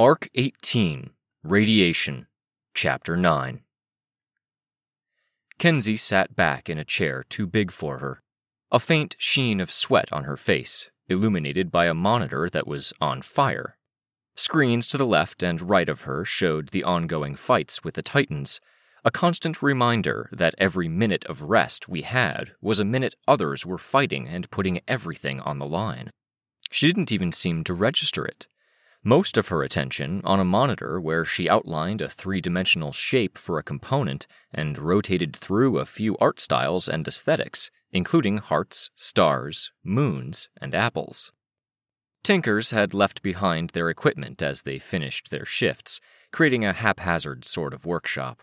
Arc 18 Radiation, Chapter 9. Kenzie sat back in a chair too big for her, a faint sheen of sweat on her face, illuminated by a monitor that was on fire. Screens to the left and right of her showed the ongoing fights with the Titans, a constant reminder that every minute of rest we had was a minute others were fighting and putting everything on the line. She didn't even seem to register it most of her attention on a monitor where she outlined a three dimensional shape for a component and rotated through a few art styles and aesthetics, including hearts, stars, moons, and apples. Tinkers had left behind their equipment as they finished their shifts, creating a haphazard sort of workshop.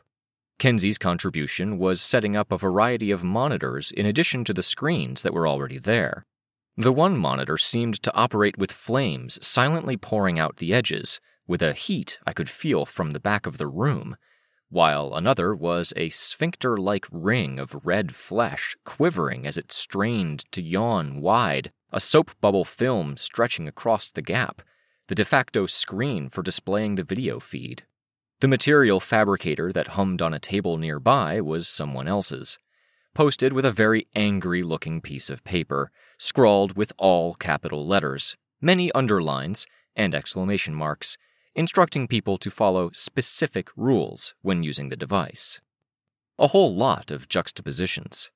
Kenzie's contribution was setting up a variety of monitors in addition to the screens that were already there. The one monitor seemed to operate with flames silently pouring out the edges, with a heat I could feel from the back of the room, while another was a sphincter like ring of red flesh quivering as it strained to yawn wide, a soap bubble film stretching across the gap, the de facto screen for displaying the video feed. The material fabricator that hummed on a table nearby was someone else's, posted with a very angry looking piece of paper scrawled with all capital letters, many underlines, and exclamation marks, instructing people to follow specific rules when using the device. A whole lot of juxtapositions.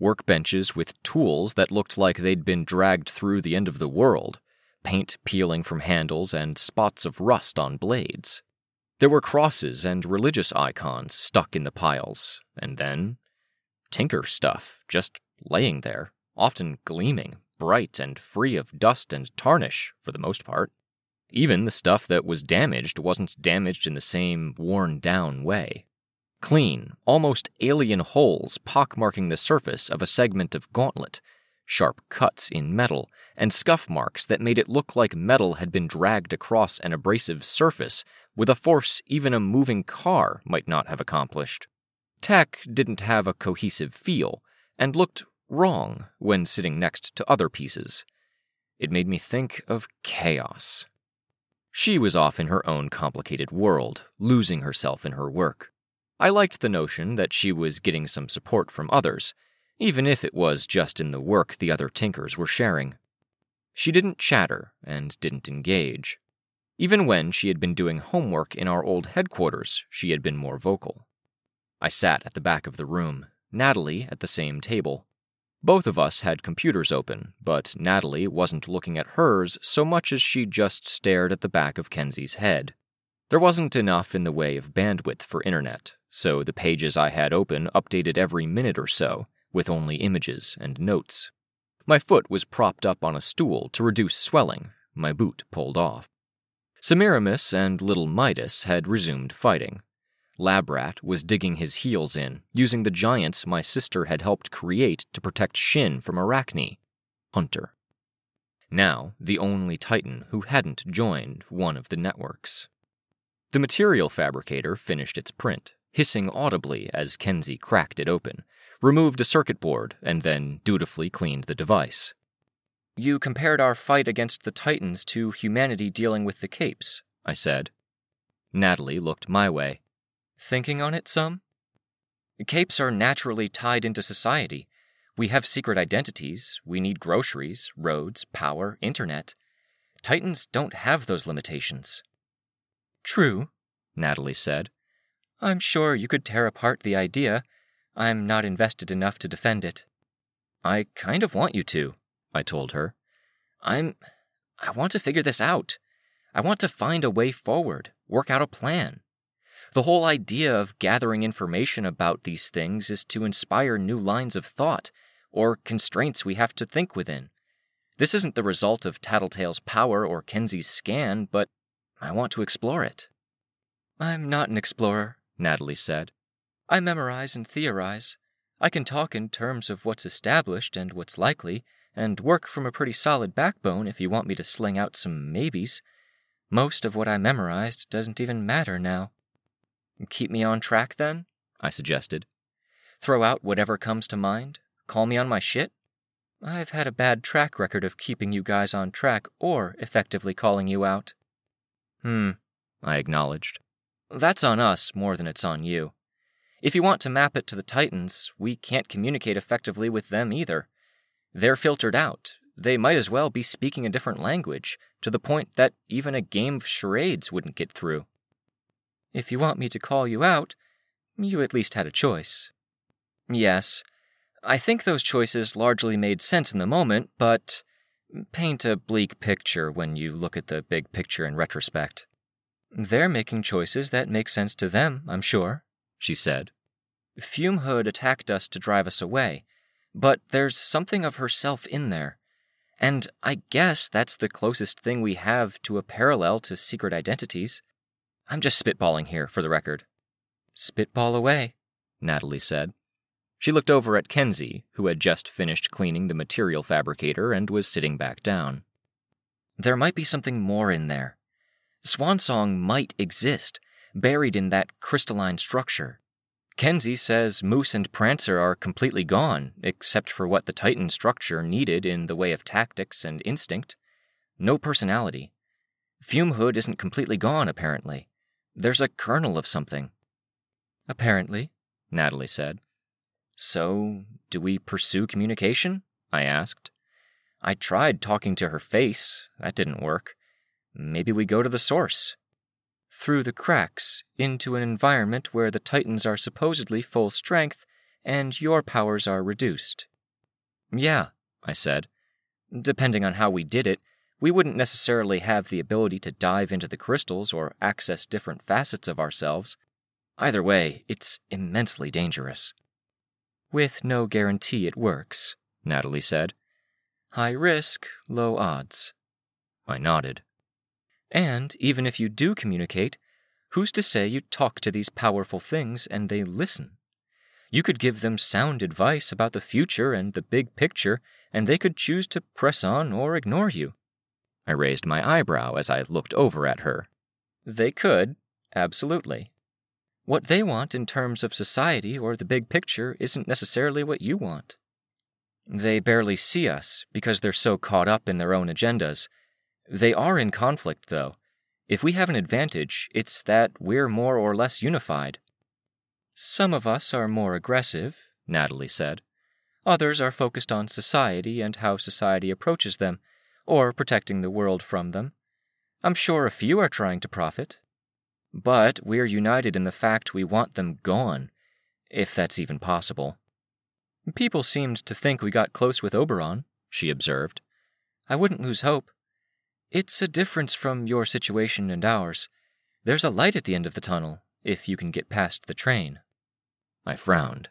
Workbenches with tools that looked like they'd been dragged through the end of the world, paint peeling from handles and spots of rust on blades. There were crosses and religious icons stuck in the piles, and then tinker stuff just laying there often gleaming, bright, and free of dust and tarnish for the most part. Even the stuff that was damaged wasn't damaged in the same worn down way. Clean, almost alien holes pockmarking the surface of a segment of gauntlet, sharp cuts in metal, and scuff marks that made it look like metal had been dragged across an abrasive surface with a force even a moving car might not have accomplished. Tech didn't have a cohesive feel, and looked wrong when sitting next to other pieces. It made me think of chaos. She was off in her own complicated world, losing herself in her work. I liked the notion that she was getting some support from others, even if it was just in the work the other Tinkers were sharing. She didn't chatter and didn't engage. Even when she had been doing homework in our old headquarters, she had been more vocal. I sat at the back of the room, Natalie at the same table. Both of us had computers open, but Natalie wasn't looking at hers so much as she just stared at the back of Kenzie's head. There wasn't enough in the way of bandwidth for internet, so the pages I had open updated every minute or so, with only images and notes. My foot was propped up on a stool to reduce swelling, my boot pulled off. Semiramis and little Midas had resumed fighting. Labrat was digging his heels in, using the giants my sister had helped create to protect Shin from Arachne. Hunter. Now, the only Titan who hadn't joined one of the networks. The material fabricator finished its print, hissing audibly as Kenzie cracked it open, removed a circuit board, and then dutifully cleaned the device. You compared our fight against the Titans to humanity dealing with the capes, I said. Natalie looked my way. Thinking on it some? Capes are naturally tied into society. We have secret identities, we need groceries, roads, power, internet. Titans don't have those limitations. True, Natalie said. I'm sure you could tear apart the idea. I'm not invested enough to defend it. I kind of want you to, I told her. I'm. I want to figure this out. I want to find a way forward, work out a plan. The whole idea of gathering information about these things is to inspire new lines of thought, or constraints we have to think within. This isn't the result of Tattletale's power or Kenzie's scan, but I want to explore it. I'm not an explorer, Natalie said. I memorize and theorize. I can talk in terms of what's established and what's likely, and work from a pretty solid backbone if you want me to sling out some maybes. Most of what I memorized doesn't even matter now. Keep me on track, then? I suggested. Throw out whatever comes to mind? Call me on my shit? I've had a bad track record of keeping you guys on track or effectively calling you out. Hmm, I acknowledged. That's on us more than it's on you. If you want to map it to the Titans, we can't communicate effectively with them either. They're filtered out. They might as well be speaking a different language, to the point that even a game of charades wouldn't get through. If you want me to call you out, you at least had a choice. Yes, I think those choices largely made sense in the moment, but paint a bleak picture when you look at the big picture in retrospect. They're making choices that make sense to them, I'm sure, she said. Fume Hood attacked us to drive us away, but there's something of herself in there. And I guess that's the closest thing we have to a parallel to secret identities. I'm just spitballing here, for the record. Spitball away, Natalie said. She looked over at Kenzie, who had just finished cleaning the material fabricator and was sitting back down. There might be something more in there. Swansong might exist, buried in that crystalline structure. Kenzie says Moose and Prancer are completely gone, except for what the Titan structure needed in the way of tactics and instinct. No personality. Fume Hood isn't completely gone, apparently. There's a kernel of something. Apparently, Natalie said. So, do we pursue communication? I asked. I tried talking to her face. That didn't work. Maybe we go to the source. Through the cracks, into an environment where the Titans are supposedly full strength and your powers are reduced. Yeah, I said. Depending on how we did it, we wouldn't necessarily have the ability to dive into the crystals or access different facets of ourselves. Either way, it's immensely dangerous. With no guarantee it works, Natalie said. High risk, low odds. I nodded. And even if you do communicate, who's to say you talk to these powerful things and they listen? You could give them sound advice about the future and the big picture, and they could choose to press on or ignore you. I raised my eyebrow as I looked over at her. They could, absolutely. What they want in terms of society or the big picture isn't necessarily what you want. They barely see us because they're so caught up in their own agendas. They are in conflict, though. If we have an advantage, it's that we're more or less unified. Some of us are more aggressive, Natalie said. Others are focused on society and how society approaches them, or protecting the world from them. I'm sure a few are trying to profit, but we're united in the fact we want them gone, if that's even possible. People seemed to think we got close with Oberon, she observed. I wouldn't lose hope. It's a difference from your situation and ours. There's a light at the end of the tunnel, if you can get past the train. I frowned.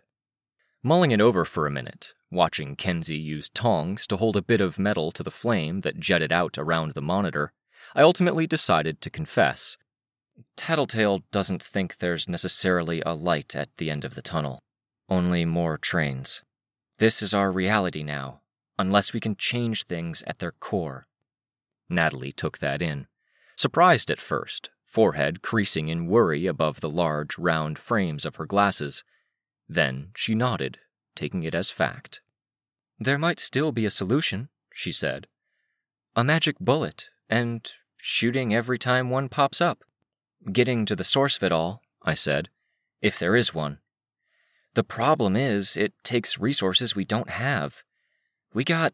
Mulling it over for a minute, watching Kenzie use tongs to hold a bit of metal to the flame that jetted out around the monitor, I ultimately decided to confess Tattletale doesn't think there's necessarily a light at the end of the tunnel, only more trains. This is our reality now, unless we can change things at their core. Natalie took that in, surprised at first, forehead creasing in worry above the large, round frames of her glasses. Then she nodded, taking it as fact. There might still be a solution, she said. A magic bullet, and shooting every time one pops up. Getting to the source of it all, I said, if there is one. The problem is, it takes resources we don't have. We got,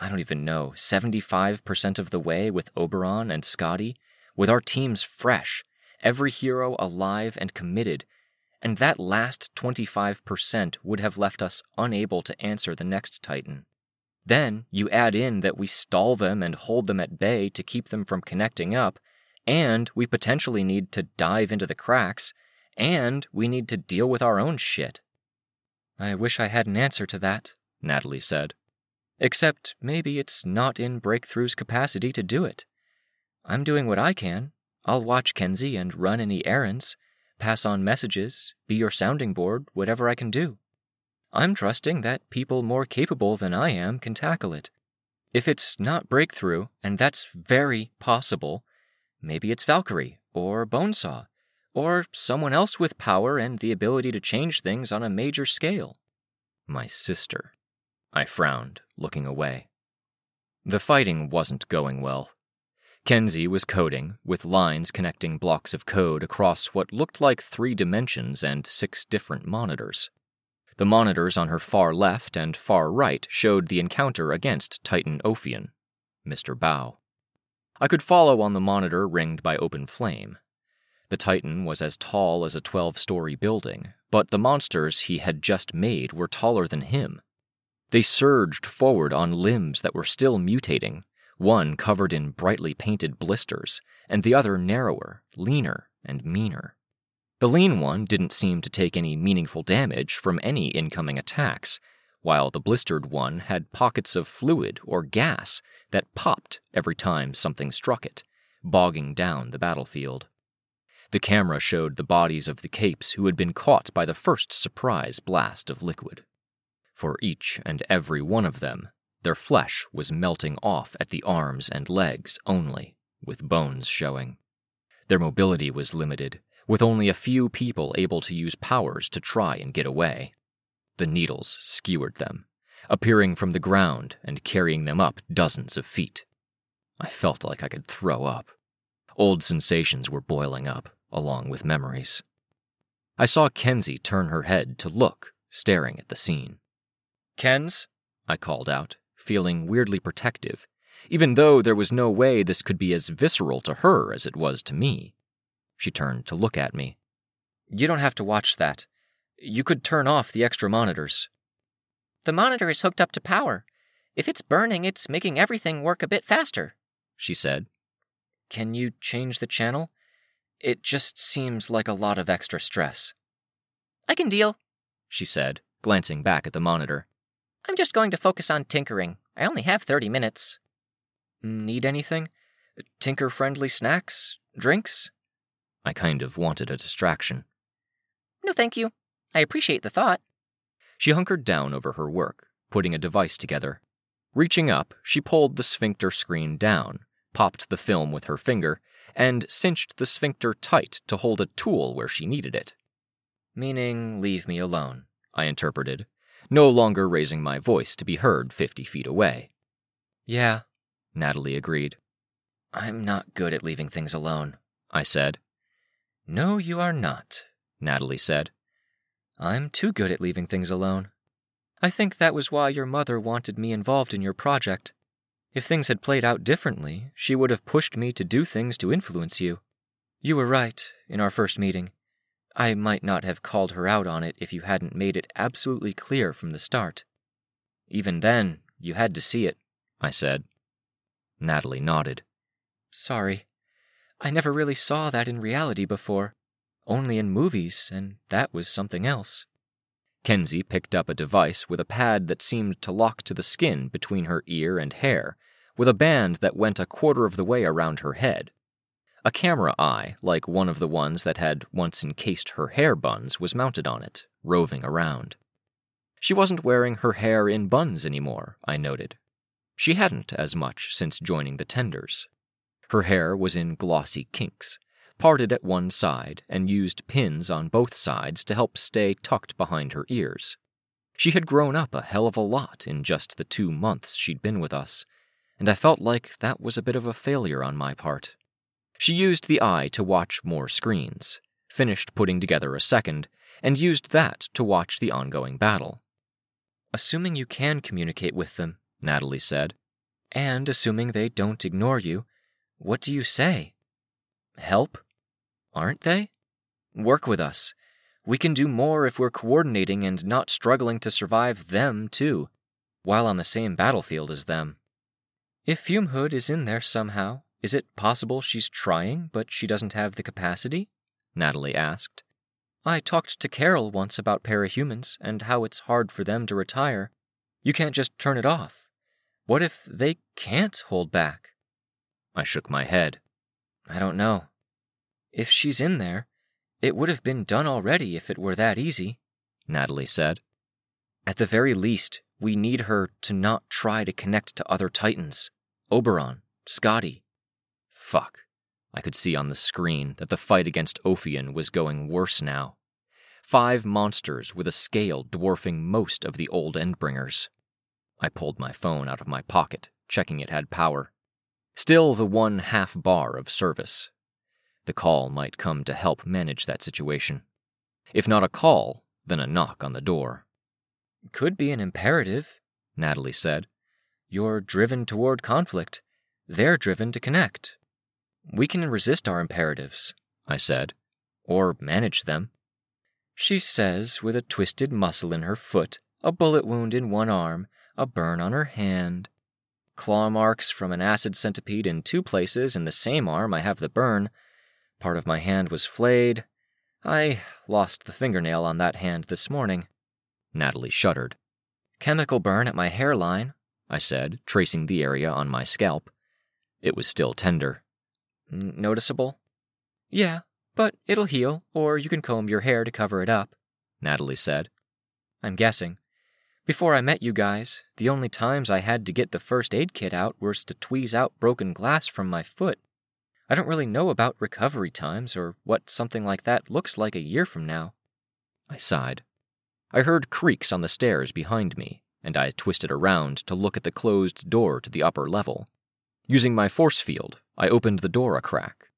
I don't even know, 75% of the way with Oberon and Scotty, with our teams fresh, every hero alive and committed, and that last 25% would have left us unable to answer the next Titan. Then you add in that we stall them and hold them at bay to keep them from connecting up, and we potentially need to dive into the cracks, and we need to deal with our own shit. I wish I had an answer to that, Natalie said. Except maybe it's not in Breakthrough's capacity to do it. I'm doing what I can. I'll watch Kenzie and run any errands, pass on messages, be your sounding board, whatever I can do. I'm trusting that people more capable than I am can tackle it. If it's not Breakthrough, and that's very possible, maybe it's Valkyrie or Bonesaw or someone else with power and the ability to change things on a major scale. My sister. I frowned, looking away. The fighting wasn't going well. Kenzie was coding, with lines connecting blocks of code across what looked like three dimensions and six different monitors. The monitors on her far left and far right showed the encounter against Titan Ophion, Mr. Bao. I could follow on the monitor ringed by open flame, the Titan was as tall as a 12 story building, but the monsters he had just made were taller than him. They surged forward on limbs that were still mutating, one covered in brightly painted blisters, and the other narrower, leaner, and meaner. The lean one didn't seem to take any meaningful damage from any incoming attacks, while the blistered one had pockets of fluid or gas that popped every time something struck it, bogging down the battlefield. The camera showed the bodies of the capes who had been caught by the first surprise blast of liquid. For each and every one of them, their flesh was melting off at the arms and legs only, with bones showing. Their mobility was limited, with only a few people able to use powers to try and get away. The needles skewered them, appearing from the ground and carrying them up dozens of feet. I felt like I could throw up. Old sensations were boiling up, along with memories. I saw Kenzie turn her head to look, staring at the scene. Kens, I called out, feeling weirdly protective, even though there was no way this could be as visceral to her as it was to me. She turned to look at me. You don't have to watch that. You could turn off the extra monitors. The monitor is hooked up to power. If it's burning, it's making everything work a bit faster, she said. Can you change the channel? It just seems like a lot of extra stress. I can deal, she said, glancing back at the monitor. I'm just going to focus on tinkering. I only have 30 minutes. Need anything? Tinker friendly snacks? Drinks? I kind of wanted a distraction. No, thank you. I appreciate the thought. She hunkered down over her work, putting a device together. Reaching up, she pulled the sphincter screen down, popped the film with her finger, and cinched the sphincter tight to hold a tool where she needed it. Meaning, leave me alone, I interpreted, no longer raising my voice to be heard fifty feet away. Yeah, Natalie agreed. I'm not good at leaving things alone, I said. No, you are not, Natalie said. I'm too good at leaving things alone. I think that was why your mother wanted me involved in your project. If things had played out differently, she would have pushed me to do things to influence you. You were right in our first meeting. I might not have called her out on it if you hadn't made it absolutely clear from the start. Even then, you had to see it, I said. Natalie nodded. Sorry. I never really saw that in reality before. Only in movies, and that was something else. Kenzie picked up a device with a pad that seemed to lock to the skin between her ear and hair, with a band that went a quarter of the way around her head. A camera eye, like one of the ones that had once encased her hair buns, was mounted on it, roving around. She wasn't wearing her hair in buns anymore, I noted. She hadn't as much since joining the tenders. Her hair was in glossy kinks, parted at one side, and used pins on both sides to help stay tucked behind her ears. She had grown up a hell of a lot in just the two months she'd been with us, and I felt like that was a bit of a failure on my part. She used the eye to watch more screens, finished putting together a second, and used that to watch the ongoing battle. Assuming you can communicate with them, Natalie said, and assuming they don't ignore you, what do you say? Help? aren't they? Work with us. We can do more if we're coordinating and not struggling to survive them, too, while on the same battlefield as them. If Fumehood is in there somehow, is it possible she's trying, but she doesn't have the capacity? Natalie asked. I talked to Carol once about parahumans and how it's hard for them to retire. You can't just turn it off. What if they can't hold back? I shook my head. I don't know. If she's in there, it would have been done already if it were that easy, Natalie said. At the very least, we need her to not try to connect to other Titans Oberon, Scotty. Fuck. I could see on the screen that the fight against Ophion was going worse now. Five monsters with a scale dwarfing most of the old Endbringers. I pulled my phone out of my pocket, checking it had power. Still the one half bar of service. The call might come to help manage that situation. If not a call, then a knock on the door. Could be an imperative, Natalie said. You're driven toward conflict. They're driven to connect. We can resist our imperatives, I said, or manage them. She says, with a twisted muscle in her foot, a bullet wound in one arm, a burn on her hand. Claw marks from an acid centipede in two places, in the same arm I have the burn. Part of my hand was flayed. I lost the fingernail on that hand this morning. Natalie shuddered. Chemical burn at my hairline, I said, tracing the area on my scalp. It was still tender. Noticeable? Yeah, but it'll heal, or you can comb your hair to cover it up, Natalie said. I'm guessing. Before I met you guys, the only times I had to get the first aid kit out was to tweeze out broken glass from my foot. I don't really know about recovery times or what something like that looks like a year from now. I sighed. I heard creaks on the stairs behind me, and I twisted around to look at the closed door to the upper level. Using my force field, I opened the door a crack.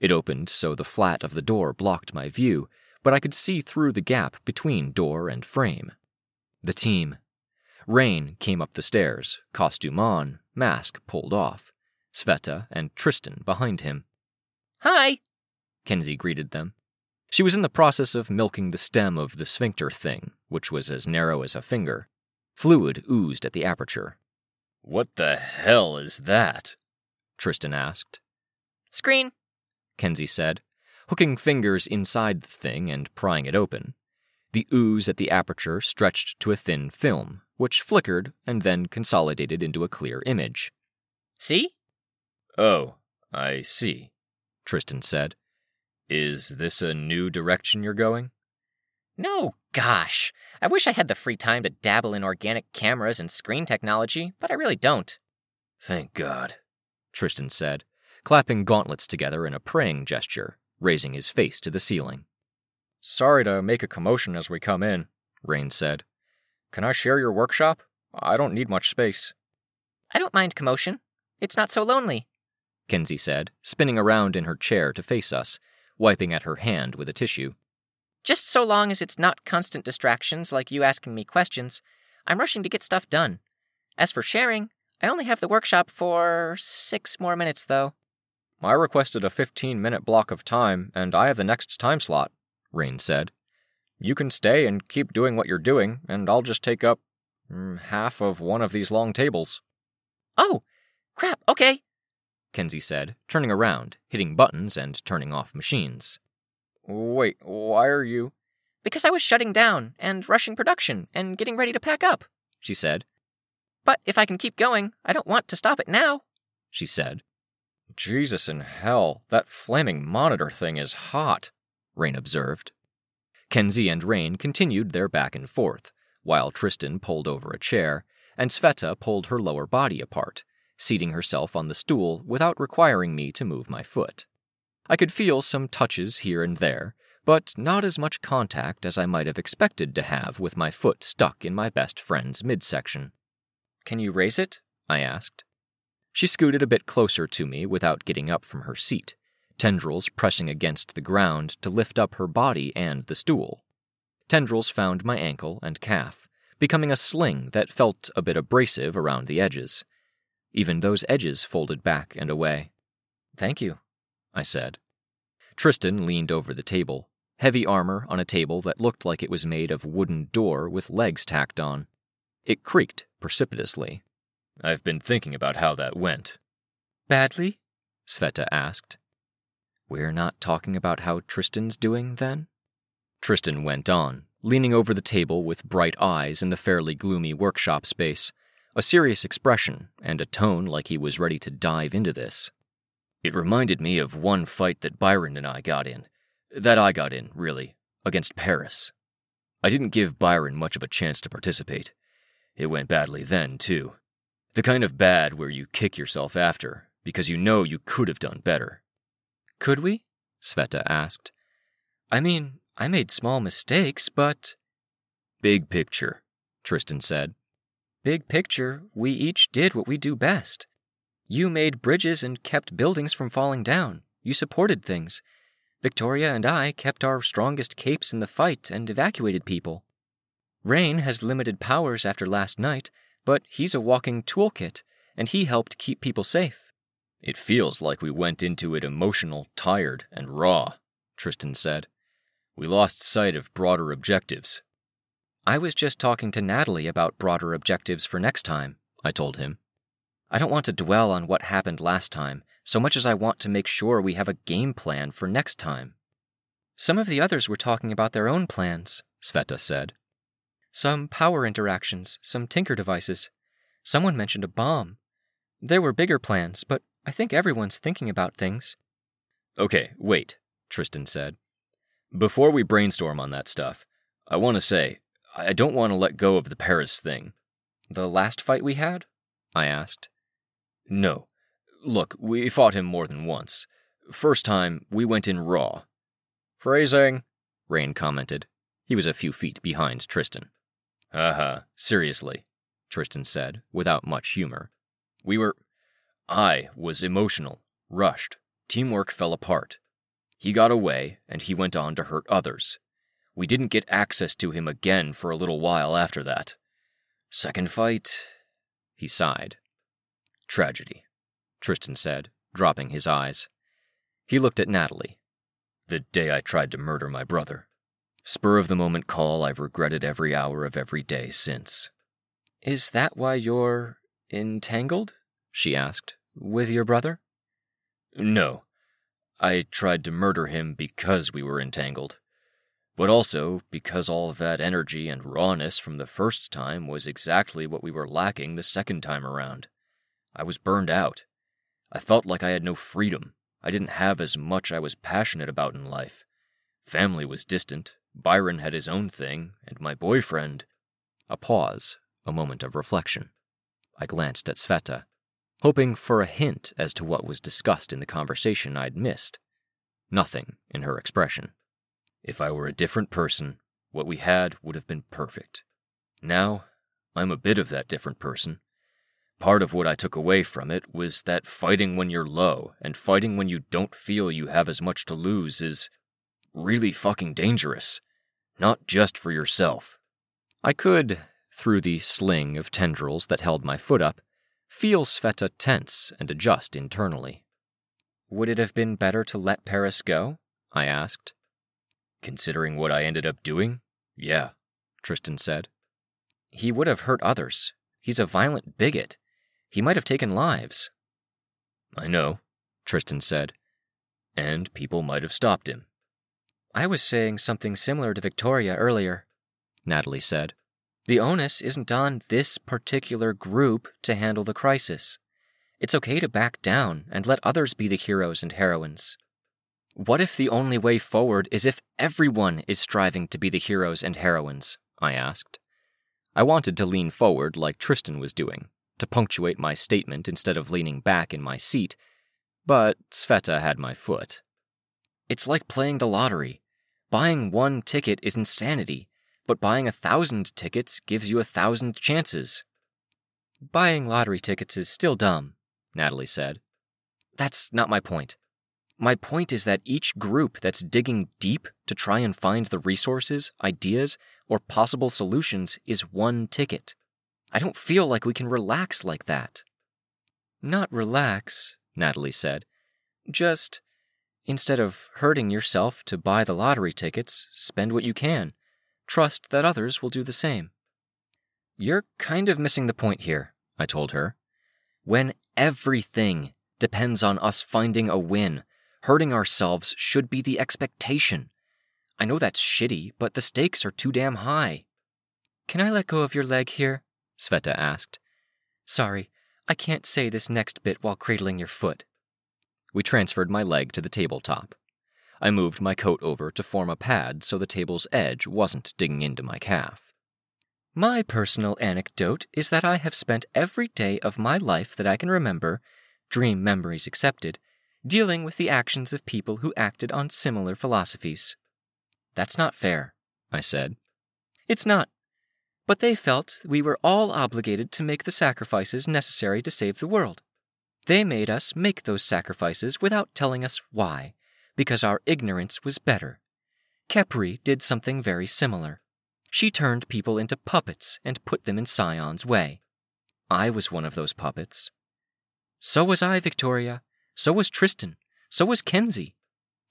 It opened so the flat of the door blocked my view, but I could see through the gap between door and frame. The team. Rain came up the stairs, costume on, mask pulled off. Sveta and Tristan behind him. Hi, Kenzie greeted them. She was in the process of milking the stem of the sphincter thing, which was as narrow as a finger. Fluid oozed at the aperture. What the hell is that? Tristan asked. Screen, Kenzie said, hooking fingers inside the thing and prying it open. The ooze at the aperture stretched to a thin film, which flickered and then consolidated into a clear image. See? Oh, I see, Tristan said. Is this a new direction you're going? No, gosh. I wish I had the free time to dabble in organic cameras and screen technology, but I really don't. Thank God, Tristan said, clapping gauntlets together in a praying gesture, raising his face to the ceiling. Sorry to make a commotion as we come in, Rain said. Can I share your workshop? I don't need much space. I don't mind commotion. It's not so lonely, Kenzie said, spinning around in her chair to face us, wiping at her hand with a tissue. Just so long as it's not constant distractions like you asking me questions, I'm rushing to get stuff done. As for sharing, I only have the workshop for six more minutes, though. I requested a 15 minute block of time, and I have the next time slot, Rain said. You can stay and keep doing what you're doing, and I'll just take up mm, half of one of these long tables. Oh, crap, okay, Kenzie said, turning around, hitting buttons, and turning off machines. Wait, why are you? Because I was shutting down and rushing production and getting ready to pack up, she said. But if I can keep going, I don't want to stop it now, she said. Jesus in hell, that flaming monitor thing is hot, Rain observed. Kenzie and Rain continued their back and forth, while Tristan pulled over a chair, and Sveta pulled her lower body apart, seating herself on the stool without requiring me to move my foot. I could feel some touches here and there, but not as much contact as I might have expected to have with my foot stuck in my best friend's midsection. Can you raise it? I asked. She scooted a bit closer to me without getting up from her seat, tendrils pressing against the ground to lift up her body and the stool. Tendrils found my ankle and calf, becoming a sling that felt a bit abrasive around the edges. Even those edges folded back and away. Thank you, I said. Tristan leaned over the table, heavy armor on a table that looked like it was made of wooden door with legs tacked on. It creaked precipitously. I've been thinking about how that went. Badly? Sveta asked. We're not talking about how Tristan's doing, then? Tristan went on, leaning over the table with bright eyes in the fairly gloomy workshop space, a serious expression and a tone like he was ready to dive into this. It reminded me of one fight that Byron and I got in. That I got in, really, against Paris. I didn't give Byron much of a chance to participate. It went badly then, too. The kind of bad where you kick yourself after, because you know you could have done better. Could we? Sveta asked. I mean, I made small mistakes, but. Big picture, Tristan said. Big picture, we each did what we do best. You made bridges and kept buildings from falling down. You supported things. Victoria and I kept our strongest capes in the fight and evacuated people. Rain has limited powers after last night, but he's a walking toolkit, and he helped keep people safe. It feels like we went into it emotional, tired, and raw, Tristan said. We lost sight of broader objectives. I was just talking to Natalie about broader objectives for next time, I told him. I don't want to dwell on what happened last time so much as I want to make sure we have a game plan for next time. Some of the others were talking about their own plans, Sveta said. Some power interactions, some tinker devices. Someone mentioned a bomb. There were bigger plans, but I think everyone's thinking about things. Okay, wait, Tristan said. Before we brainstorm on that stuff, I want to say, I don't want to let go of the Paris thing. The last fight we had? I asked. No. Look, we fought him more than once. First time, we went in raw. Phrasing, Rain commented. He was a few feet behind Tristan. Uh-huh, seriously, Tristan said, without much humor. We were. I was emotional, rushed. Teamwork fell apart. He got away, and he went on to hurt others. We didn't get access to him again for a little while after that. Second fight. He sighed. Tragedy, Tristan said, dropping his eyes. He looked at Natalie. The day I tried to murder my brother. Spur of the moment call I've regretted every hour of every day since. Is that why you're entangled? she asked. With your brother? No. I tried to murder him because we were entangled. But also because all that energy and rawness from the first time was exactly what we were lacking the second time around. I was burned out. I felt like I had no freedom. I didn't have as much I was passionate about in life. Family was distant, Byron had his own thing, and my boyfriend. A pause, a moment of reflection. I glanced at Sveta, hoping for a hint as to what was discussed in the conversation I'd missed. Nothing in her expression. If I were a different person, what we had would have been perfect. Now, I'm a bit of that different person. Part of what I took away from it was that fighting when you're low and fighting when you don't feel you have as much to lose is really fucking dangerous. Not just for yourself. I could, through the sling of tendrils that held my foot up, feel Sveta tense and adjust internally. Would it have been better to let Paris go? I asked. Considering what I ended up doing, yeah, Tristan said. He would have hurt others. He's a violent bigot. He might have taken lives. I know, Tristan said. And people might have stopped him. I was saying something similar to Victoria earlier, Natalie said. The onus isn't on this particular group to handle the crisis. It's okay to back down and let others be the heroes and heroines. What if the only way forward is if everyone is striving to be the heroes and heroines? I asked. I wanted to lean forward like Tristan was doing, to punctuate my statement instead of leaning back in my seat, but Sveta had my foot. It's like playing the lottery. Buying one ticket is insanity, but buying a thousand tickets gives you a thousand chances. Buying lottery tickets is still dumb, Natalie said. That's not my point. My point is that each group that's digging deep to try and find the resources, ideas, or possible solutions is one ticket. I don't feel like we can relax like that. Not relax, Natalie said. Just Instead of hurting yourself to buy the lottery tickets, spend what you can. Trust that others will do the same. You're kind of missing the point here, I told her. When everything depends on us finding a win, hurting ourselves should be the expectation. I know that's shitty, but the stakes are too damn high. Can I let go of your leg here? Sveta asked. Sorry, I can't say this next bit while cradling your foot. We transferred my leg to the tabletop. I moved my coat over to form a pad so the table's edge wasn't digging into my calf. My personal anecdote is that I have spent every day of my life that I can remember, dream memories excepted, dealing with the actions of people who acted on similar philosophies. That's not fair, I said. It's not. But they felt we were all obligated to make the sacrifices necessary to save the world. They made us make those sacrifices without telling us why, because our ignorance was better. Khepri did something very similar. She turned people into puppets and put them in Scion's way. I was one of those puppets. So was I, Victoria. So was Tristan. So was Kenzie.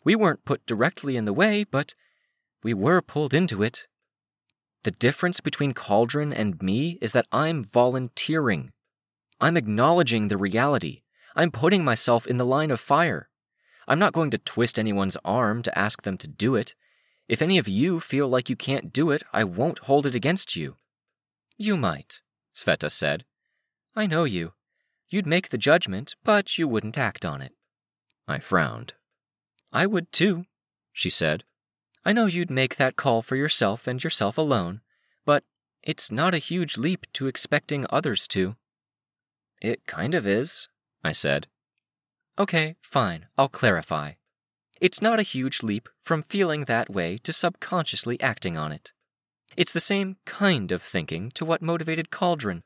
We weren't put directly in the way, but we were pulled into it. The difference between Cauldron and me is that I'm volunteering. I'm acknowledging the reality. I'm putting myself in the line of fire. I'm not going to twist anyone's arm to ask them to do it. If any of you feel like you can't do it, I won't hold it against you. You might, Sveta said. I know you. You'd make the judgment, but you wouldn't act on it. I frowned. I would too, she said. I know you'd make that call for yourself and yourself alone, but it's not a huge leap to expecting others to. It kind of is, I said. Okay, fine, I'll clarify. It's not a huge leap from feeling that way to subconsciously acting on it. It's the same kind of thinking to what motivated Cauldron,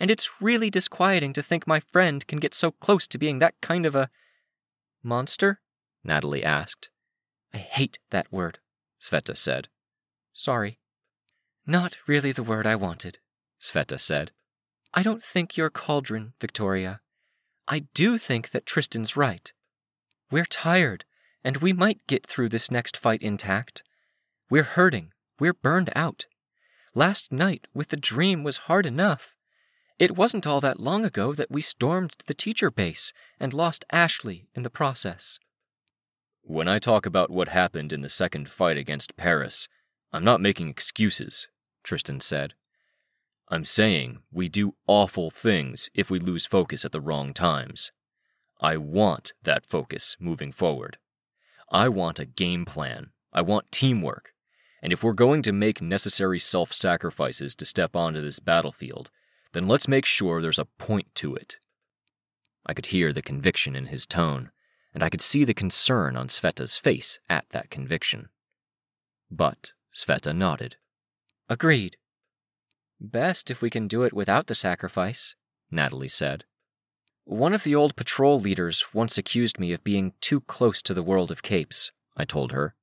and it's really disquieting to think my friend can get so close to being that kind of a. monster? Natalie asked. I hate that word. Sveta said. Sorry. Not really the word I wanted, Sveta said. I don't think you're cauldron, Victoria. I do think that Tristan's right. We're tired, and we might get through this next fight intact. We're hurting. We're burned out. Last night with the dream was hard enough. It wasn't all that long ago that we stormed the teacher base and lost Ashley in the process. When I talk about what happened in the second fight against Paris, I'm not making excuses, Tristan said. I'm saying we do awful things if we lose focus at the wrong times. I want that focus moving forward. I want a game plan. I want teamwork. And if we're going to make necessary self sacrifices to step onto this battlefield, then let's make sure there's a point to it. I could hear the conviction in his tone, and I could see the concern on Sveta's face at that conviction. But Sveta nodded. Agreed. Best if we can do it without the sacrifice, Natalie said. One of the old patrol leaders once accused me of being too close to the world of capes, I told her.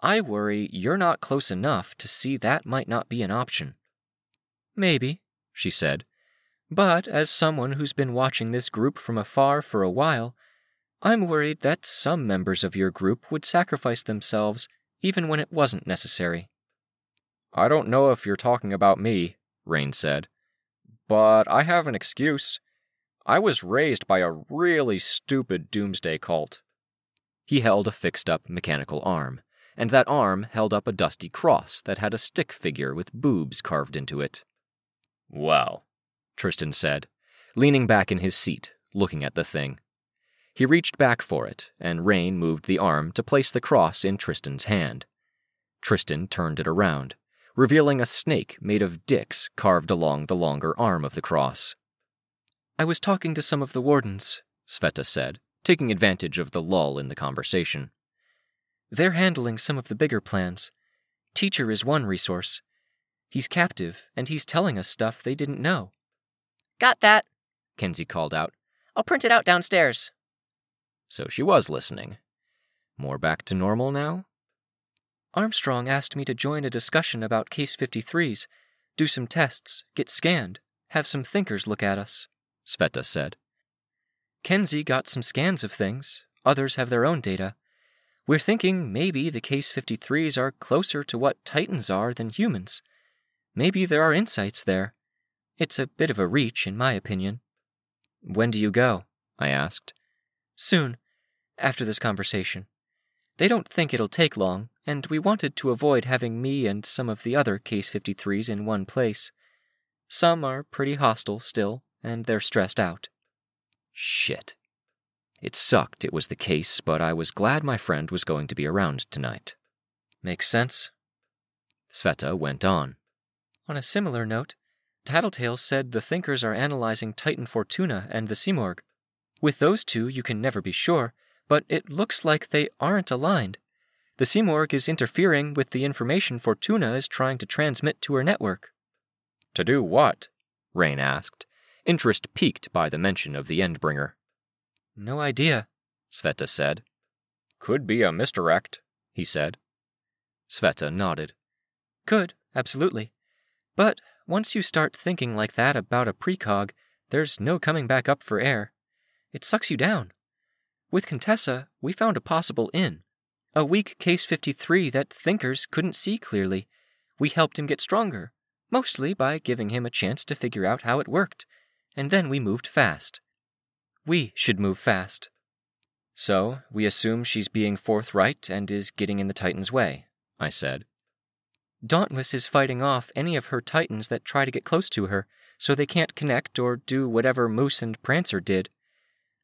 I worry you're not close enough to see that might not be an option. Maybe, she said. But as someone who's been watching this group from afar for a while, I'm worried that some members of your group would sacrifice themselves even when it wasn't necessary. I don't know if you're talking about me, Rain said, but I have an excuse. I was raised by a really stupid doomsday cult. He held a fixed up mechanical arm, and that arm held up a dusty cross that had a stick figure with boobs carved into it. Well, Tristan said, leaning back in his seat, looking at the thing. He reached back for it, and Rain moved the arm to place the cross in Tristan's hand. Tristan turned it around, revealing a snake made of dicks carved along the longer arm of the cross. I was talking to some of the wardens, Sveta said, taking advantage of the lull in the conversation. They're handling some of the bigger plans. Teacher is one resource. He's captive, and he's telling us stuff they didn't know. Got that, Kenzie called out. I'll print it out downstairs. So she was listening. More back to normal now? Armstrong asked me to join a discussion about Case 53s, do some tests, get scanned, have some thinkers look at us, Sveta said. Kenzie got some scans of things, others have their own data. We're thinking maybe the Case 53s are closer to what Titans are than humans. Maybe there are insights there. It's a bit of a reach, in my opinion. When do you go? I asked. Soon, after this conversation. They don't think it'll take long, and we wanted to avoid having me and some of the other Case 53s in one place. Some are pretty hostile still, and they're stressed out. Shit. It sucked it was the case, but I was glad my friend was going to be around tonight. Makes sense. Sveta went on. On a similar note, Tattletale said the thinkers are analyzing Titan Fortuna and the Simurgh. With those two, you can never be sure, but it looks like they aren't aligned. The Simurgh is interfering with the information Fortuna is trying to transmit to her network. To do what? Rain asked, interest piqued by the mention of the Endbringer. No idea, Sveta said. Could be a misdirect, he said. Sveta nodded. Could, absolutely. But once you start thinking like that about a precog, there's no coming back up for air. It sucks you down. With Contessa, we found a possible in. A weak Case 53 that thinkers couldn't see clearly. We helped him get stronger, mostly by giving him a chance to figure out how it worked, and then we moved fast. We should move fast. So, we assume she's being forthright and is getting in the Titan's way, I said. Dauntless is fighting off any of her Titans that try to get close to her, so they can't connect or do whatever Moose and Prancer did.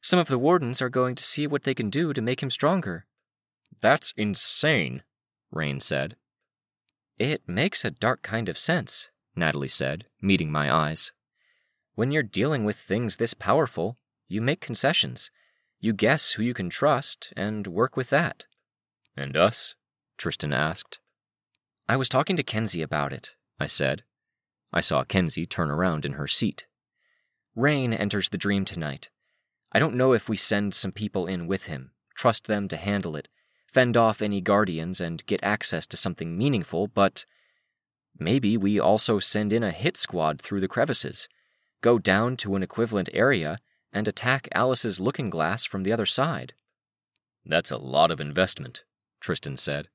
Some of the Wardens are going to see what they can do to make him stronger. That's insane, Rain said. It makes a dark kind of sense, Natalie said, meeting my eyes. When you're dealing with things this powerful, you make concessions. You guess who you can trust and work with that. And us? Tristan asked. I was talking to Kenzie about it, I said. I saw Kenzie turn around in her seat. Rain enters the dream tonight. I don't know if we send some people in with him, trust them to handle it, fend off any guardians, and get access to something meaningful, but maybe we also send in a hit squad through the crevices, go down to an equivalent area, and attack Alice's looking glass from the other side. That's a lot of investment, Tristan said.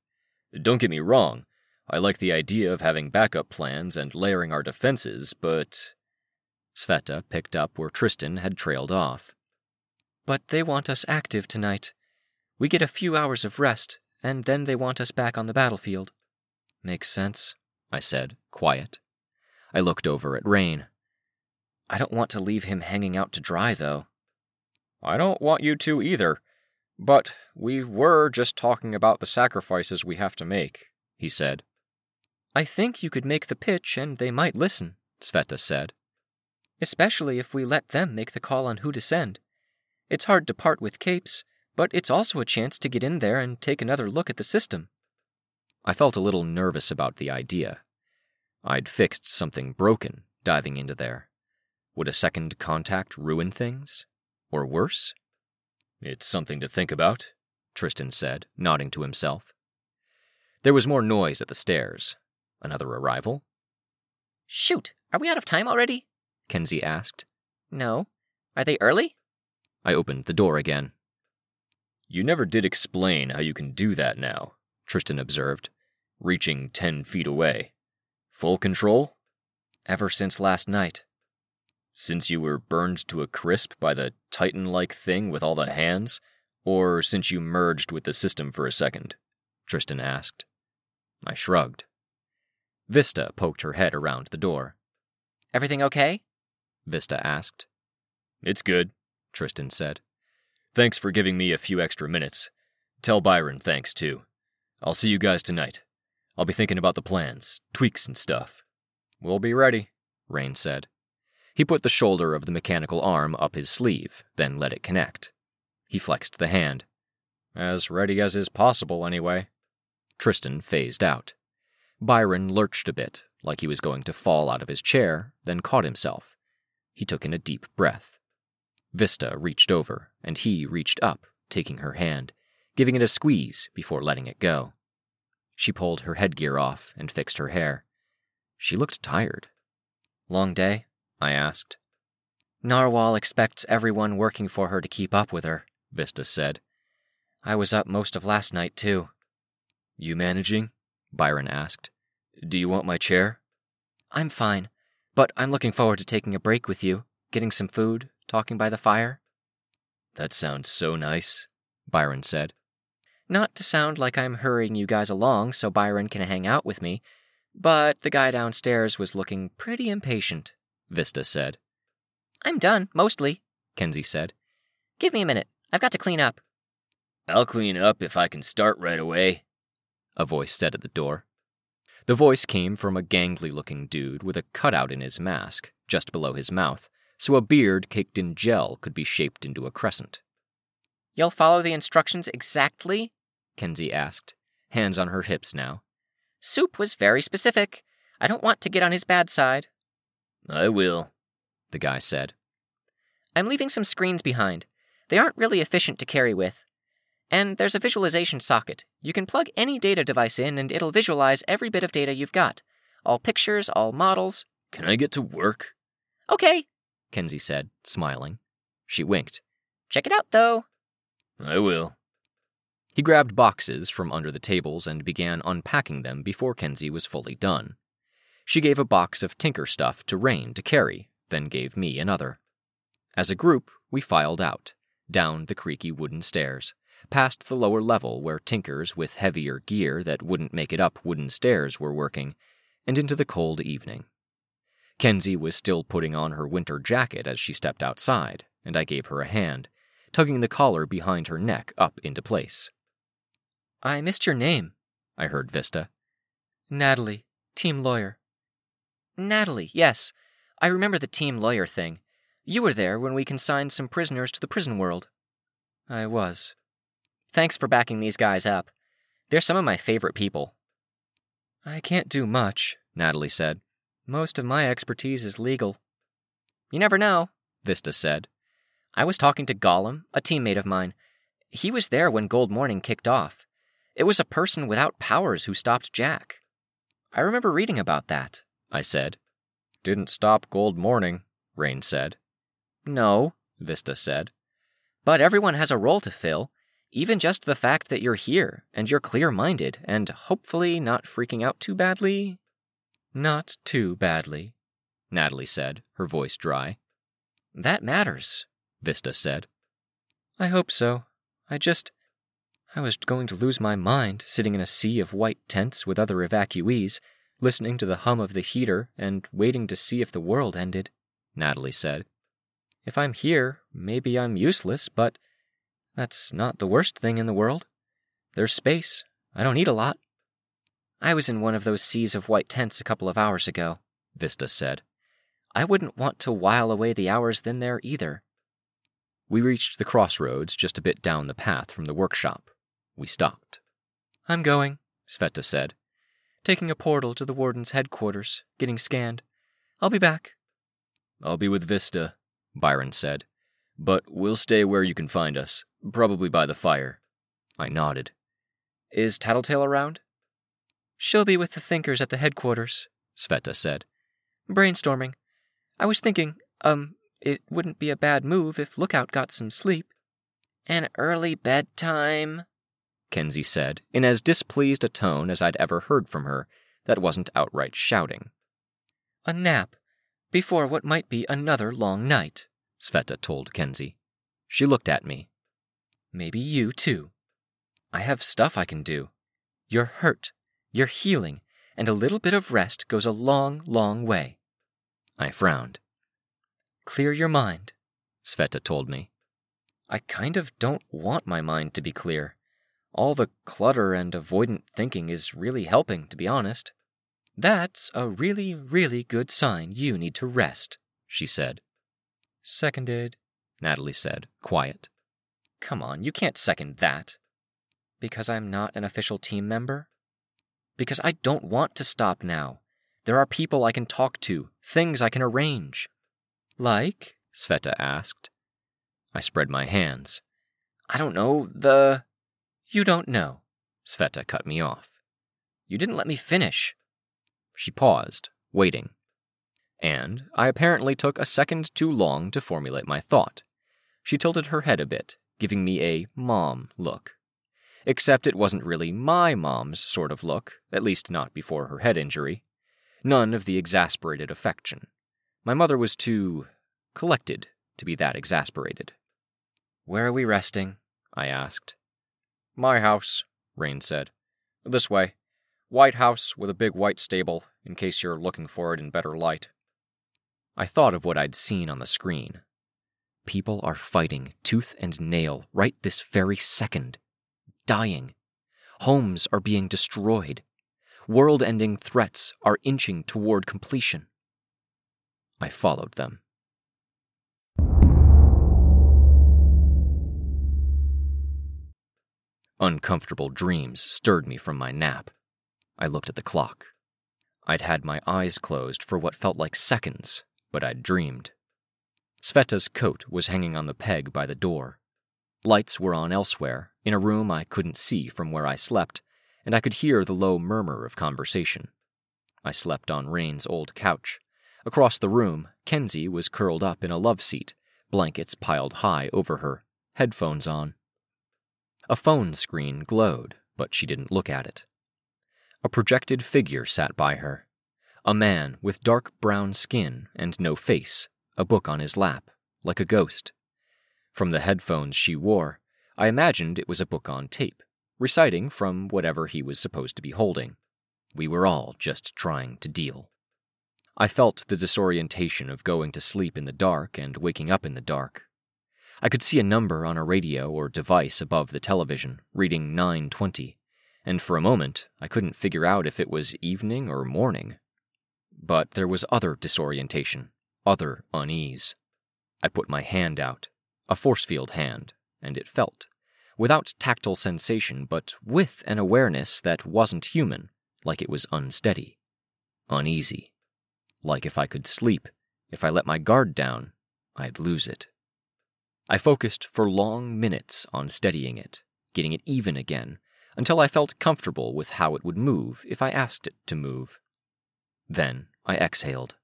Don't get me wrong, I like the idea of having backup plans and layering our defenses, but. Sveta picked up where Tristan had trailed off. But they want us active tonight. We get a few hours of rest, and then they want us back on the battlefield. Makes sense, I said, quiet. I looked over at Rain. I don't want to leave him hanging out to dry, though. I don't want you to either. But we were just talking about the sacrifices we have to make, he said. I think you could make the pitch and they might listen, Sveta said. Especially if we let them make the call on who to send. It's hard to part with capes, but it's also a chance to get in there and take another look at the system. I felt a little nervous about the idea. I'd fixed something broken diving into there. Would a second contact ruin things? Or worse? It's something to think about, Tristan said, nodding to himself. There was more noise at the stairs. Another arrival? Shoot, are we out of time already? Kenzie asked. No. Are they early? I opened the door again. You never did explain how you can do that now, Tristan observed, reaching ten feet away. Full control? Ever since last night. Since you were burned to a crisp by the Titan like thing with all the hands? Or since you merged with the system for a second? Tristan asked. I shrugged. Vista poked her head around the door. Everything okay? Vista asked. It's good, Tristan said. Thanks for giving me a few extra minutes. Tell Byron thanks, too. I'll see you guys tonight. I'll be thinking about the plans, tweaks and stuff. We'll be ready, Rain said. He put the shoulder of the mechanical arm up his sleeve, then let it connect. He flexed the hand. As ready as is possible, anyway. Tristan phased out. Byron lurched a bit, like he was going to fall out of his chair, then caught himself. He took in a deep breath. Vista reached over, and he reached up, taking her hand, giving it a squeeze before letting it go. She pulled her headgear off and fixed her hair. She looked tired. Long day? I asked. Narwhal expects everyone working for her to keep up with her, Vista said. I was up most of last night, too. You managing? Byron asked. Do you want my chair? I'm fine, but I'm looking forward to taking a break with you, getting some food, talking by the fire. That sounds so nice, Byron said. Not to sound like I'm hurrying you guys along so Byron can hang out with me, but the guy downstairs was looking pretty impatient, Vista said. I'm done, mostly, Kenzie said. Give me a minute. I've got to clean up. I'll clean up if I can start right away, a voice said at the door. The voice came from a gangly looking dude with a cutout in his mask, just below his mouth, so a beard caked in gel could be shaped into a crescent. You'll follow the instructions exactly? Kenzie asked, hands on her hips now. Soup was very specific. I don't want to get on his bad side. I will, the guy said. I'm leaving some screens behind. They aren't really efficient to carry with. And there's a visualization socket. You can plug any data device in and it'll visualize every bit of data you've got. All pictures, all models. Can I get to work? Okay, Kenzie said, smiling. She winked. Check it out, though. I will. He grabbed boxes from under the tables and began unpacking them before Kenzie was fully done. She gave a box of Tinker stuff to Rain to carry, then gave me another. As a group, we filed out, down the creaky wooden stairs, past the lower level where Tinkers with heavier gear that wouldn't make it up wooden stairs were working, and into the cold evening. Kenzie was still putting on her winter jacket as she stepped outside, and I gave her a hand, tugging the collar behind her neck up into place. I missed your name, I heard Vista. Natalie, team lawyer. Natalie, yes. I remember the team lawyer thing. You were there when we consigned some prisoners to the prison world. I was. Thanks for backing these guys up. They're some of my favorite people. I can't do much, Natalie said. Most of my expertise is legal. You never know, Vista said. I was talking to Golem, a teammate of mine. He was there when Gold Morning kicked off. It was a person without powers who stopped Jack. I remember reading about that, I said. Didn't stop Gold Morning, Rain said. No, Vista said. But everyone has a role to fill, even just the fact that you're here and you're clear minded and hopefully not freaking out too badly. Not too badly, Natalie said, her voice dry. That matters, Vista said. I hope so. I just. I was going to lose my mind sitting in a sea of white tents with other evacuees, listening to the hum of the heater and waiting to see if the world ended, Natalie said. If I'm here, maybe I'm useless, but that's not the worst thing in the world. There's space. I don't need a lot. I was in one of those seas of white tents a couple of hours ago, Vista said. I wouldn't want to while away the hours then there either. We reached the crossroads just a bit down the path from the workshop. We stopped. I'm going, Sveta said. Taking a portal to the warden's headquarters, getting scanned. I'll be back. I'll be with Vista, Byron said. But we'll stay where you can find us, probably by the fire. I nodded. Is Tattletale around? She'll be with the thinkers at the headquarters, Sveta said. Brainstorming. I was thinking, um, it wouldn't be a bad move if Lookout got some sleep. An early bedtime, Kenzie said, in as displeased a tone as I'd ever heard from her that wasn't outright shouting. A nap, before what might be another long night, Sveta told Kenzie. She looked at me. Maybe you too. I have stuff I can do. You're hurt, you're healing, and a little bit of rest goes a long, long way. I frowned. Clear your mind, Sveta told me. I kind of don't want my mind to be clear. All the clutter and avoidant thinking is really helping, to be honest. That's a really, really good sign you need to rest, she said. Seconded, Natalie said, quiet. Come on, you can't second that. Because I'm not an official team member? Because I don't want to stop now. There are people I can talk to, things I can arrange. Like? Sveta asked. I spread my hands. I don't know, the. You don't know. Sveta cut me off. You didn't let me finish. She paused, waiting. And I apparently took a second too long to formulate my thought. She tilted her head a bit, giving me a mom look. Except it wasn't really my mom's sort of look, at least not before her head injury. None of the exasperated affection. My mother was too collected to be that exasperated. Where are we resting? I asked. My house, Rain said. This way. White house with a big white stable, in case you're looking for it in better light. I thought of what I'd seen on the screen. People are fighting tooth and nail right this very second. Dying. Homes are being destroyed. World ending threats are inching toward completion. I followed them. Uncomfortable dreams stirred me from my nap. I looked at the clock. I'd had my eyes closed for what felt like seconds, but I'd dreamed. Sveta's coat was hanging on the peg by the door. Lights were on elsewhere, in a room I couldn't see from where I slept, and I could hear the low murmur of conversation. I slept on Rain's old couch. Across the room, Kenzie was curled up in a love seat, blankets piled high over her, headphones on. A phone screen glowed, but she didn't look at it. A projected figure sat by her. A man with dark brown skin and no face, a book on his lap, like a ghost. From the headphones she wore, I imagined it was a book on tape, reciting from whatever he was supposed to be holding. We were all just trying to deal. I felt the disorientation of going to sleep in the dark and waking up in the dark, I could see a number on a radio or device above the television, reading 920, and for a moment I couldn't figure out if it was evening or morning. But there was other disorientation, other unease. I put my hand out, a force field hand, and it felt, without tactile sensation, but with an awareness that wasn't human, like it was unsteady, uneasy. Like if I could sleep, if I let my guard down, I'd lose it. I focused for long minutes on steadying it, getting it even again, until I felt comfortable with how it would move if I asked it to move. Then I exhaled.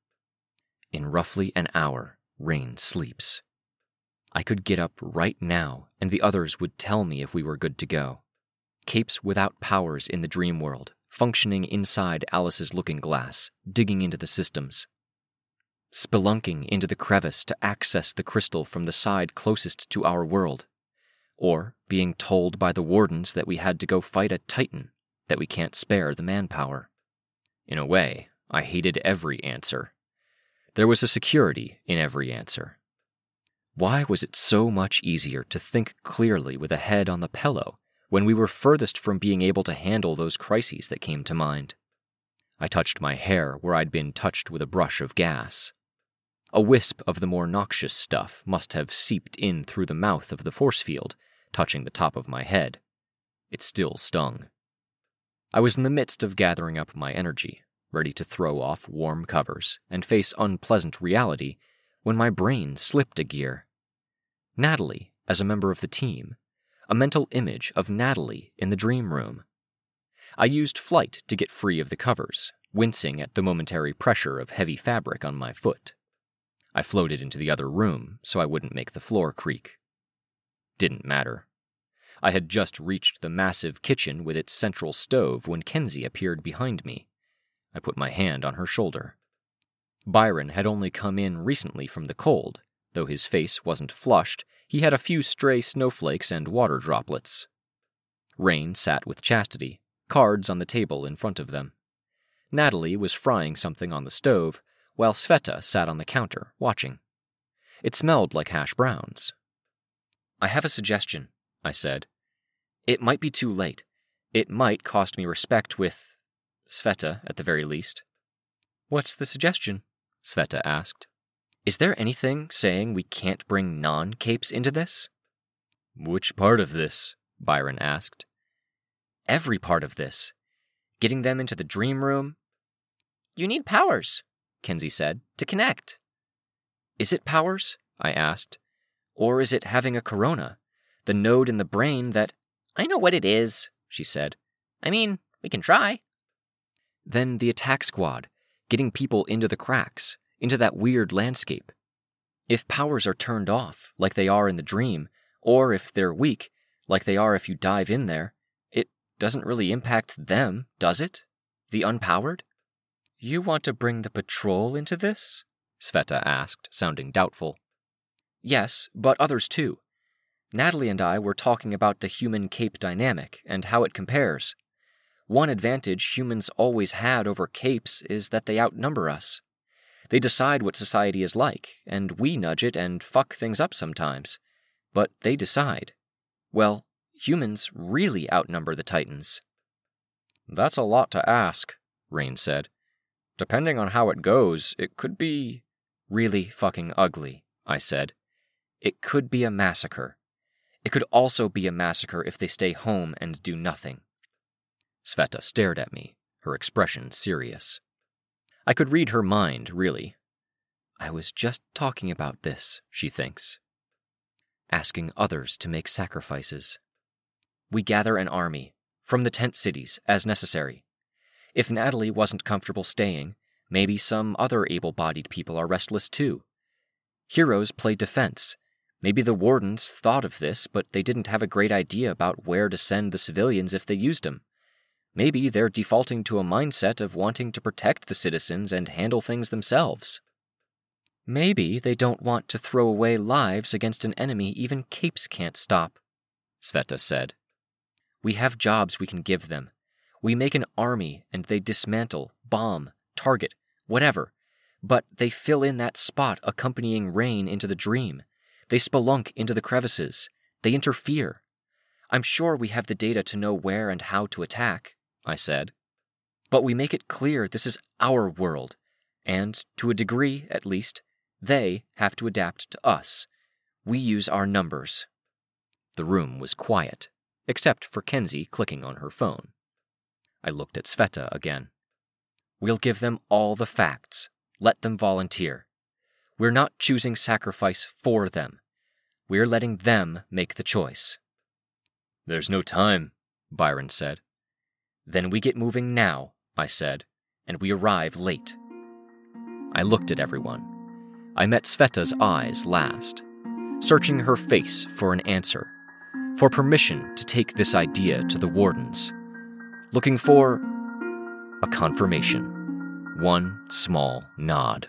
In roughly an hour, Rain sleeps. I could get up right now, and the others would tell me if we were good to go. Capes without powers in the dream world, functioning inside Alice's looking glass, digging into the systems spelunking into the crevice to access the crystal from the side closest to our world, or being told by the wardens that we had to go fight a titan, that we can't spare the manpower. In a way, I hated every answer. There was a security in every answer. Why was it so much easier to think clearly with a head on the pillow when we were furthest from being able to handle those crises that came to mind? I touched my hair where I'd been touched with a brush of gas. A wisp of the more noxious stuff must have seeped in through the mouth of the force field, touching the top of my head. It still stung. I was in the midst of gathering up my energy, ready to throw off warm covers and face unpleasant reality, when my brain slipped a gear. Natalie, as a member of the team, a mental image of Natalie in the dream room. I used flight to get free of the covers, wincing at the momentary pressure of heavy fabric on my foot. I floated into the other room so I wouldn't make the floor creak. Didn't matter. I had just reached the massive kitchen with its central stove when Kenzie appeared behind me. I put my hand on her shoulder. Byron had only come in recently from the cold. Though his face wasn't flushed, he had a few stray snowflakes and water droplets. Rain sat with Chastity, cards on the table in front of them. Natalie was frying something on the stove, while Sveta sat on the counter, watching. It smelled like hash browns. I have a suggestion, I said. It might be too late. It might cost me respect with. Sveta, at the very least. What's the suggestion? Sveta asked. Is there anything saying we can't bring non capes into this? Which part of this? Byron asked. Every part of this. Getting them into the dream room. You need powers, Kenzie said, to connect. Is it powers? I asked. Or is it having a corona? The node in the brain that. I know what it is, she said. I mean, we can try. Then the attack squad, getting people into the cracks, into that weird landscape. If powers are turned off, like they are in the dream, or if they're weak, like they are if you dive in there, it doesn't really impact them, does it? The unpowered? You want to bring the patrol into this? Sveta asked, sounding doubtful. Yes, but others too. Natalie and I were talking about the human cape dynamic and how it compares. One advantage humans always had over capes is that they outnumber us. They decide what society is like, and we nudge it and fuck things up sometimes. But they decide. Well, humans really outnumber the Titans. That's a lot to ask, Rain said. Depending on how it goes, it could be really fucking ugly, I said. It could be a massacre. It could also be a massacre if they stay home and do nothing. Sveta stared at me, her expression serious. I could read her mind, really. I was just talking about this, she thinks. Asking others to make sacrifices. We gather an army, from the tent cities, as necessary. If Natalie wasn't comfortable staying, maybe some other able bodied people are restless too. Heroes play defense. Maybe the wardens thought of this, but they didn't have a great idea about where to send the civilians if they used them. Maybe they're defaulting to a mindset of wanting to protect the citizens and handle things themselves. Maybe they don't want to throw away lives against an enemy even capes can't stop, Sveta said. We have jobs we can give them. We make an army and they dismantle, bomb, target, whatever. But they fill in that spot accompanying rain into the dream. They spelunk into the crevices. They interfere. I'm sure we have the data to know where and how to attack, I said. But we make it clear this is our world, and, to a degree at least, they have to adapt to us. We use our numbers. The room was quiet, except for Kenzie clicking on her phone. I looked at Sveta again. We'll give them all the facts. Let them volunteer. We're not choosing sacrifice for them. We're letting them make the choice. There's no time, Byron said. Then we get moving now, I said, and we arrive late. I looked at everyone. I met Sveta's eyes last, searching her face for an answer, for permission to take this idea to the wardens, looking for a confirmation, one small nod.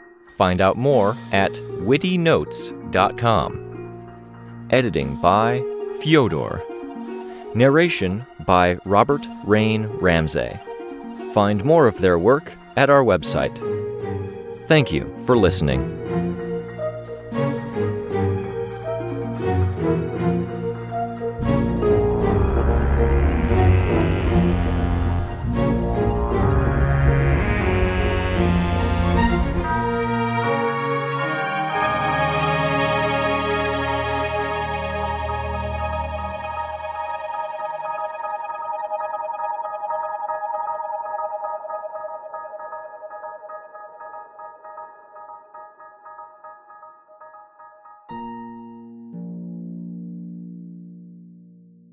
Find out more at wittynotes.com. Editing by Fyodor. Narration by Robert Rain Ramsey. Find more of their work at our website. Thank you for listening.